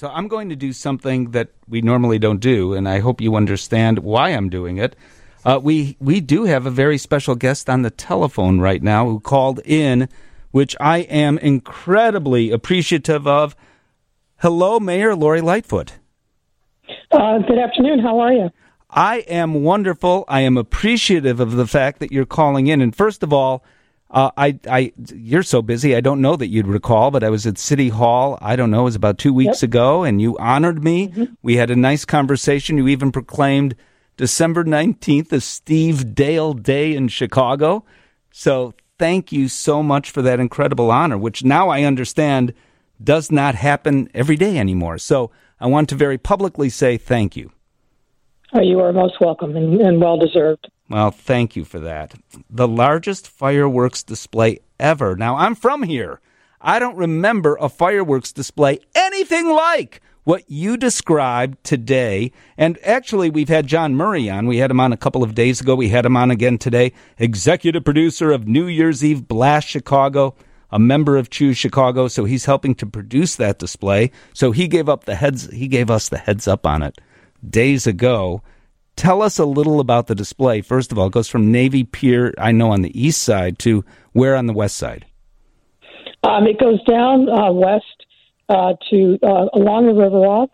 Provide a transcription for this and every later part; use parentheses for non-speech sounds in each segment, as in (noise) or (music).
So I'm going to do something that we normally don't do, and I hope you understand why I'm doing it. Uh, we we do have a very special guest on the telephone right now who called in, which I am incredibly appreciative of. Hello, Mayor Lori Lightfoot. Uh, good afternoon. How are you? I am wonderful. I am appreciative of the fact that you're calling in. And first of all, uh, I, I, you're so busy. I don't know that you'd recall, but I was at City Hall. I don't know, it was about two weeks yep. ago, and you honored me. Mm-hmm. We had a nice conversation. You even proclaimed December 19th as Steve Dale Day in Chicago. So thank you so much for that incredible honor, which now I understand does not happen every day anymore. So I want to very publicly say thank you. Oh, you are most welcome and, and well deserved. Well, thank you for that. The largest fireworks display ever. Now, I'm from here. I don't remember a fireworks display anything like what you described today. And actually, we've had John Murray on. We had him on a couple of days ago. We had him on again today. Executive producer of New Year's Eve Blast Chicago, a member of Choose Chicago. So he's helping to produce that display. So he gave up the heads. He gave us the heads up on it days ago. Tell us a little about the display. First of all, it goes from Navy Pier, I know, on the east side to where on the west side? Um, it goes down uh, west uh, to uh, along the Riverwalk.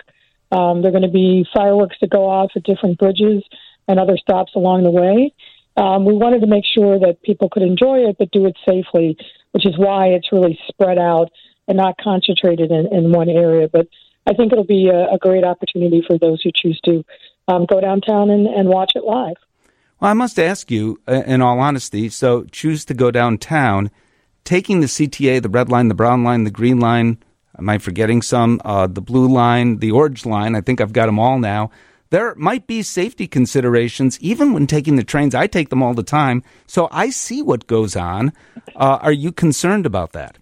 Um, there are going to be fireworks that go off at different bridges and other stops along the way. Um, we wanted to make sure that people could enjoy it, but do it safely, which is why it's really spread out and not concentrated in, in one area. But I think it'll be a, a great opportunity for those who choose to um, go downtown and, and watch it live. Well, I must ask you, uh, in all honesty, so choose to go downtown, taking the CTA, the red line, the brown line, the green line, am I forgetting some? Uh, the blue line, the orange line, I think I've got them all now. There might be safety considerations, even when taking the trains. I take them all the time, so I see what goes on. Uh, are you concerned about that?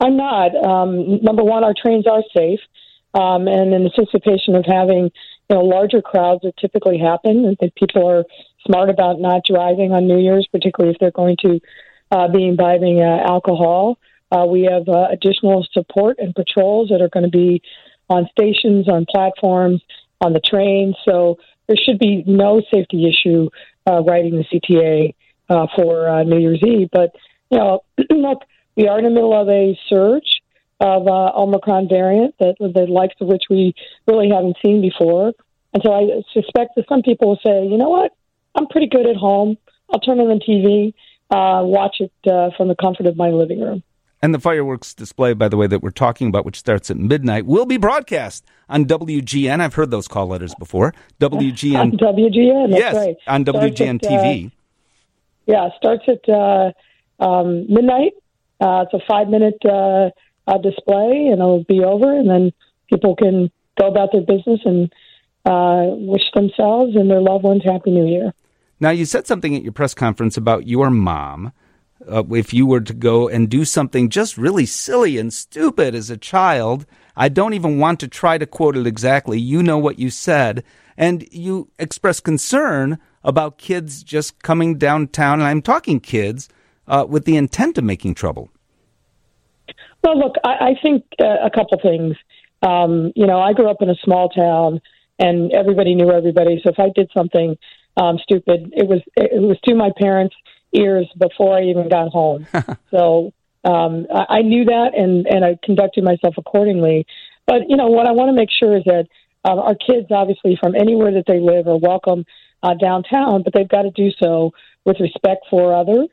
I'm not. Um, number one, our trains are safe, um, and in anticipation of having you know larger crowds that typically happen, and that people are smart about not driving on New Year's, particularly if they're going to uh, be imbibing uh, alcohol. Uh, we have uh, additional support and patrols that are going to be on stations, on platforms, on the train. So there should be no safety issue uh, riding the CTA uh, for uh, New Year's Eve. But you know, (clears throat) look we are in the middle of a surge of uh, Omicron variant that the likes of which we really haven't seen before. And so I suspect that some people will say, you know what, I'm pretty good at home. I'll turn on the TV, uh, watch it uh, from the comfort of my living room. And the fireworks display, by the way, that we're talking about, which starts at midnight, will be broadcast on WGN. I've heard those call letters before. (laughs) WGN. on WGN, yes, right. on WGN at, TV. Uh, yeah, starts at uh, um, midnight uh, it's a five minute uh, display, and it'll be over, and then people can go about their business and uh, wish themselves and their loved ones Happy New Year. Now, you said something at your press conference about your mom. Uh, if you were to go and do something just really silly and stupid as a child, I don't even want to try to quote it exactly. You know what you said. And you expressed concern about kids just coming downtown, and I'm talking kids, uh, with the intent of making trouble? Well, look, I, I think uh, a couple things. Um, you know, I grew up in a small town, and everybody knew everybody. So if I did something um, stupid, it was it was to my parents' ears before I even got home. (laughs) so um, I, I knew that, and and I conducted myself accordingly. But you know, what I want to make sure is that um, our kids, obviously, from anywhere that they live, are welcome uh, downtown, but they've got to do so with respect for others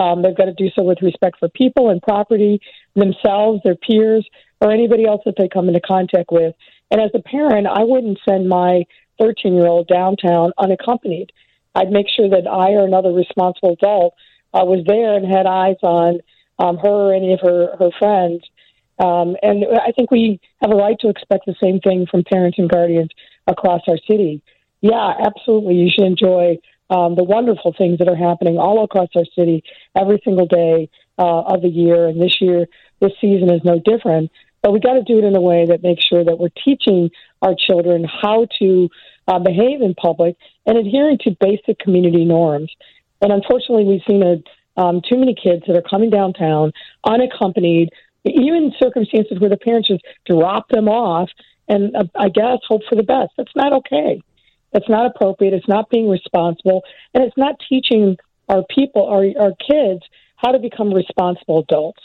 um, they've got to do so with respect for people and property, themselves, their peers, or anybody else that they come into contact with. And as a parent, I wouldn't send my 13 year old downtown unaccompanied. I'd make sure that I or another responsible adult uh, was there and had eyes on um, her or any of her, her friends. Um, and I think we have a right to expect the same thing from parents and guardians across our city. Yeah, absolutely. You should enjoy um, the wonderful things that are happening all across our city every single day uh, of the year. And this year, this season is no different. But we got to do it in a way that makes sure that we're teaching our children how to uh, behave in public and adhering to basic community norms. And unfortunately, we've seen a, um, too many kids that are coming downtown unaccompanied even circumstances where the parents just drop them off and uh, I guess hope for the best. That's not okay. That's not appropriate. It's not being responsible, and it's not teaching our people, our our kids, how to become responsible adults.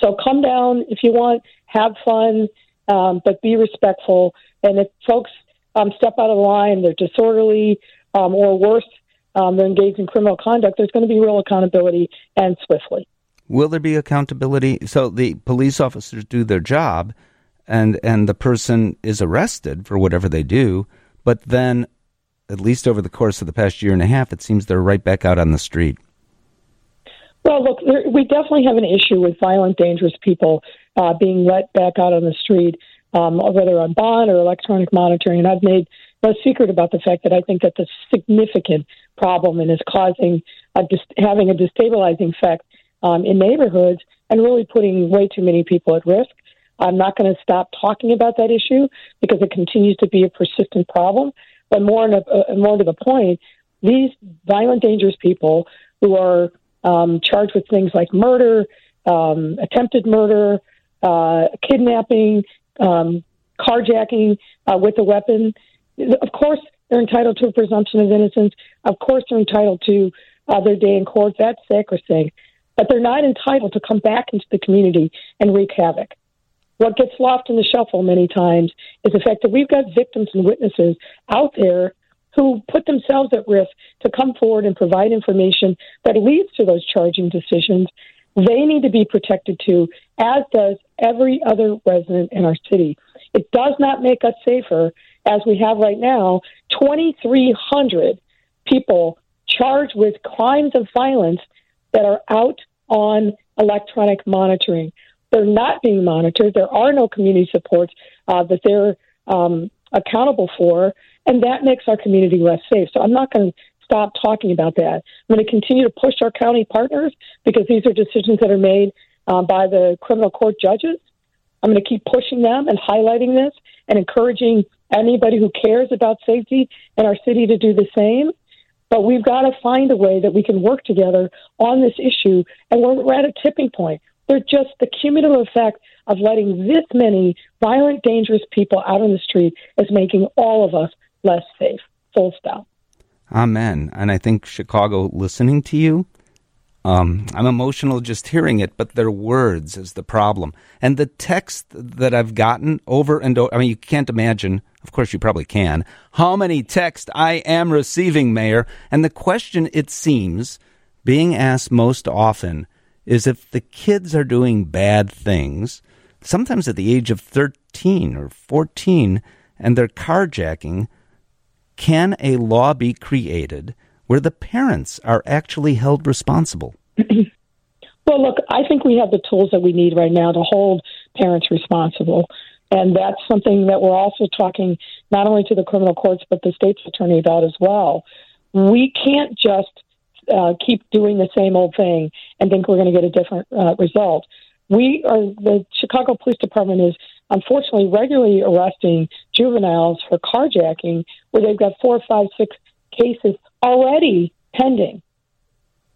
So come down if you want, have fun, um, but be respectful. And if folks um, step out of line, they're disorderly, um, or worse, um, they're engaged in criminal conduct. There's going to be real accountability and swiftly. Will there be accountability? So the police officers do their job, and and the person is arrested for whatever they do, but then at least over the course of the past year and a half, it seems they're right back out on the street. Well, look, there, we definitely have an issue with violent, dangerous people uh, being let back out on the street, um, whether on bond or electronic monitoring. And I've made no secret about the fact that I think that's a significant problem and is causing a having a destabilizing effect um, in neighborhoods and really putting way too many people at risk. I'm not going to stop talking about that issue because it continues to be a persistent problem. But more, a, uh, more to the point, these violent, dangerous people who are um, charged with things like murder, um, attempted murder, uh, kidnapping, um, carjacking uh, with a weapon. Of course, they're entitled to a presumption of innocence. Of course, they're entitled to uh, their day in court. That's sacrosanct. But they're not entitled to come back into the community and wreak havoc. What gets lost in the shuffle many times is the fact that we've got victims and witnesses out there who put themselves at risk to come forward and provide information that leads to those charging decisions. They need to be protected too, as does every other resident in our city. It does not make us safer, as we have right now 2,300 people charged with crimes of violence that are out on electronic monitoring. They're not being monitored. There are no community supports uh, that they're um, accountable for, and that makes our community less safe. So I'm not going to stop talking about that. I'm going to continue to push our county partners because these are decisions that are made uh, by the criminal court judges. I'm going to keep pushing them and highlighting this and encouraging anybody who cares about safety in our city to do the same. But we've got to find a way that we can work together on this issue. And we're, we're at a tipping point. They're just the cumulative effect of letting this many violent, dangerous people out on the street is making all of us less safe. Full stop. Amen. And I think Chicago, listening to you, um, I'm emotional just hearing it, but their words is the problem. And the text that I've gotten over and over, I mean, you can't imagine, of course, you probably can, how many texts I am receiving, Mayor. And the question, it seems, being asked most often is if the kids are doing bad things, sometimes at the age of 13 or 14, and they're carjacking, can a law be created where the parents are actually held responsible? (clears throat) well, look, I think we have the tools that we need right now to hold parents responsible. And that's something that we're also talking not only to the criminal courts, but the state's attorney about as well. We can't just uh, keep doing the same old thing and think we're going to get a different uh, result. We are the Chicago Police Department is unfortunately regularly arresting juveniles for carjacking, where they've got four, five, six cases already pending.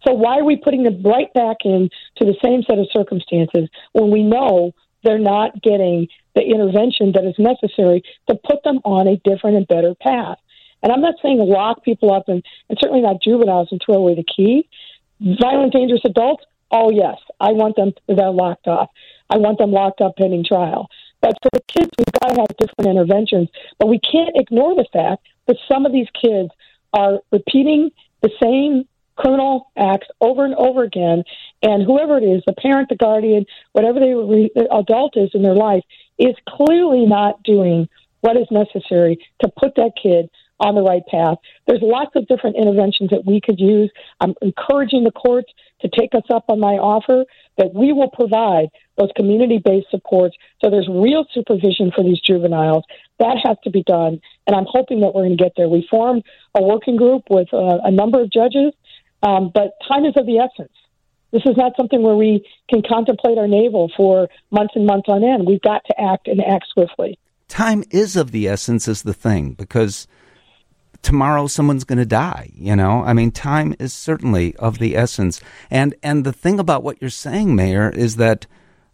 So why are we putting them right back in to the same set of circumstances when we know they're not getting the intervention that is necessary to put them on a different and better path? And I'm not saying lock people up and, and certainly not juveniles and throw away the key. Violent, dangerous adults, oh, yes, I want them they're locked up. I want them locked up pending trial. But for the kids, we've got to have different interventions. But we can't ignore the fact that some of these kids are repeating the same criminal acts over and over again. And whoever it is, the parent, the guardian, whatever the adult is in their life, is clearly not doing what is necessary to put that kid on the right path. There's lots of different interventions that we could use. I'm encouraging the courts to take us up on my offer that we will provide those community based supports so there's real supervision for these juveniles. That has to be done, and I'm hoping that we're going to get there. We formed a working group with uh, a number of judges, um, but time is of the essence. This is not something where we can contemplate our navel for months and months on end. We've got to act and act swiftly. Time is of the essence, is the thing, because tomorrow someone's going to die you know i mean time is certainly of the essence and and the thing about what you're saying mayor is that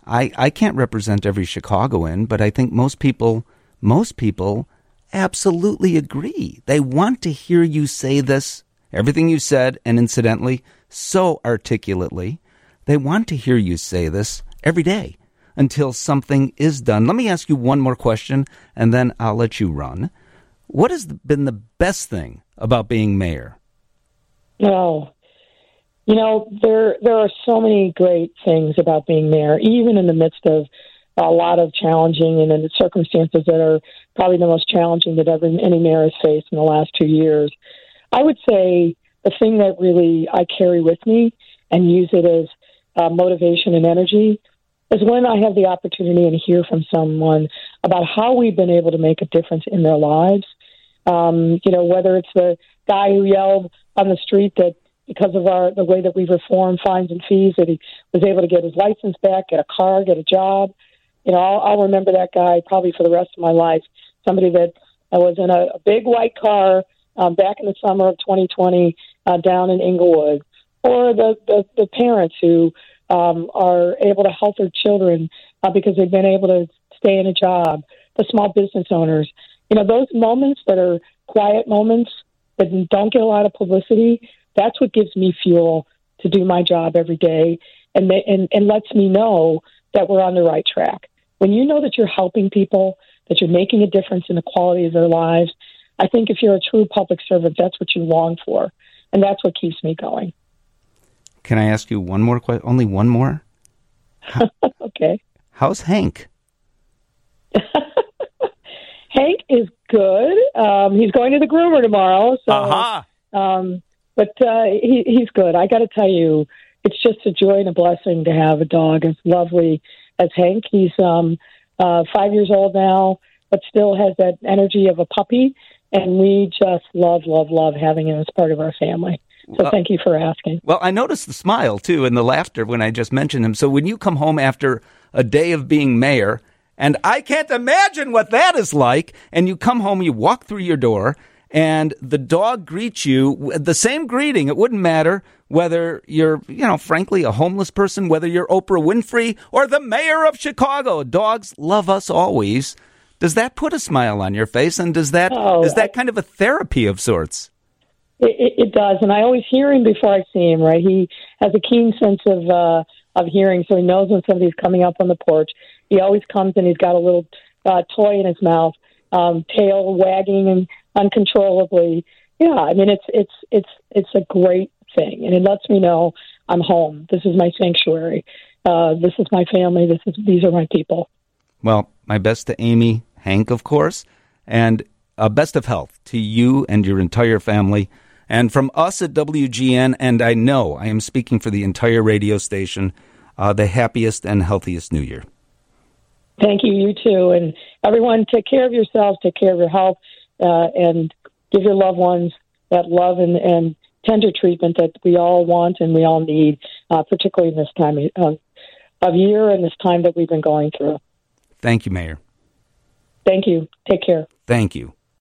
I, I can't represent every Chicagoan, but I think most people most people absolutely agree. They want to hear you say this, everything you said, and incidentally, so articulately. They want to hear you say this every day until something is done. Let me ask you one more question, and then I'll let you run. What has been the best thing about being mayor? Oh, you know there there are so many great things about being mayor, even in the midst of a lot of challenging and in the circumstances that are probably the most challenging that ever any mayor has faced in the last two years. I would say the thing that really I carry with me and use it as uh, motivation and energy is when I have the opportunity and hear from someone about how we've been able to make a difference in their lives. Um, you know, whether it's the guy who yelled on the street that because of our the way that we've reformed fines and fees that he was able to get his license back, get a car, get a job. You know, I'll, I'll remember that guy probably for the rest of my life. Somebody that uh, was in a, a big white car um, back in the summer of 2020 uh, down in Englewood, or the the, the parents who um, are able to help their children uh, because they've been able to stay in a job. The small business owners, you know, those moments that are quiet moments that don't get a lot of publicity. That's what gives me fuel to do my job every day, and and and lets me know that we're on the right track. When you know that you're helping people, that you're making a difference in the quality of their lives, I think if you're a true public servant, that's what you long for, and that's what keeps me going. Can I ask you one more question? Only one more? (laughs) How, okay. How's Hank? (laughs) Hank is good. Um, he's going to the groomer tomorrow. So, uh-huh. um, but uh, he, he's good. I got to tell you, it's just a joy and a blessing to have a dog as lovely as Hank. He's um, uh, five years old now, but still has that energy of a puppy. And we just love, love, love having him as part of our family. So thank you for asking. Well, I noticed the smile too and the laughter when I just mentioned him. So when you come home after a day of being mayor, and I can't imagine what that is like, and you come home, you walk through your door, and the dog greets you the same greeting. It wouldn't matter whether you're, you know, frankly, a homeless person, whether you're Oprah Winfrey or the mayor of Chicago. Dogs love us always. Does that put a smile on your face? And does that oh, is that I, kind of a therapy of sorts? It, it, does, and I always hear him before I see him. Right, he has a keen sense of uh, of hearing, so he knows when somebody's coming up on the porch. He always comes and he's got a little uh, toy in his mouth, um, tail wagging and uncontrollably. Yeah, I mean it's it's it's it's a great thing, and it lets me know I'm home. This is my sanctuary. Uh, this is my family. This is these are my people. Well, my best to Amy, Hank, of course, and uh, best of health to you and your entire family. And from us at WGN, and I know I am speaking for the entire radio station, uh, the happiest and healthiest new year. Thank you, you too. And everyone, take care of yourselves, take care of your health, uh, and give your loved ones that love and, and tender treatment that we all want and we all need, uh, particularly in this time of, of year and this time that we've been going through. Thank you, Mayor. Thank you. Take care. Thank you.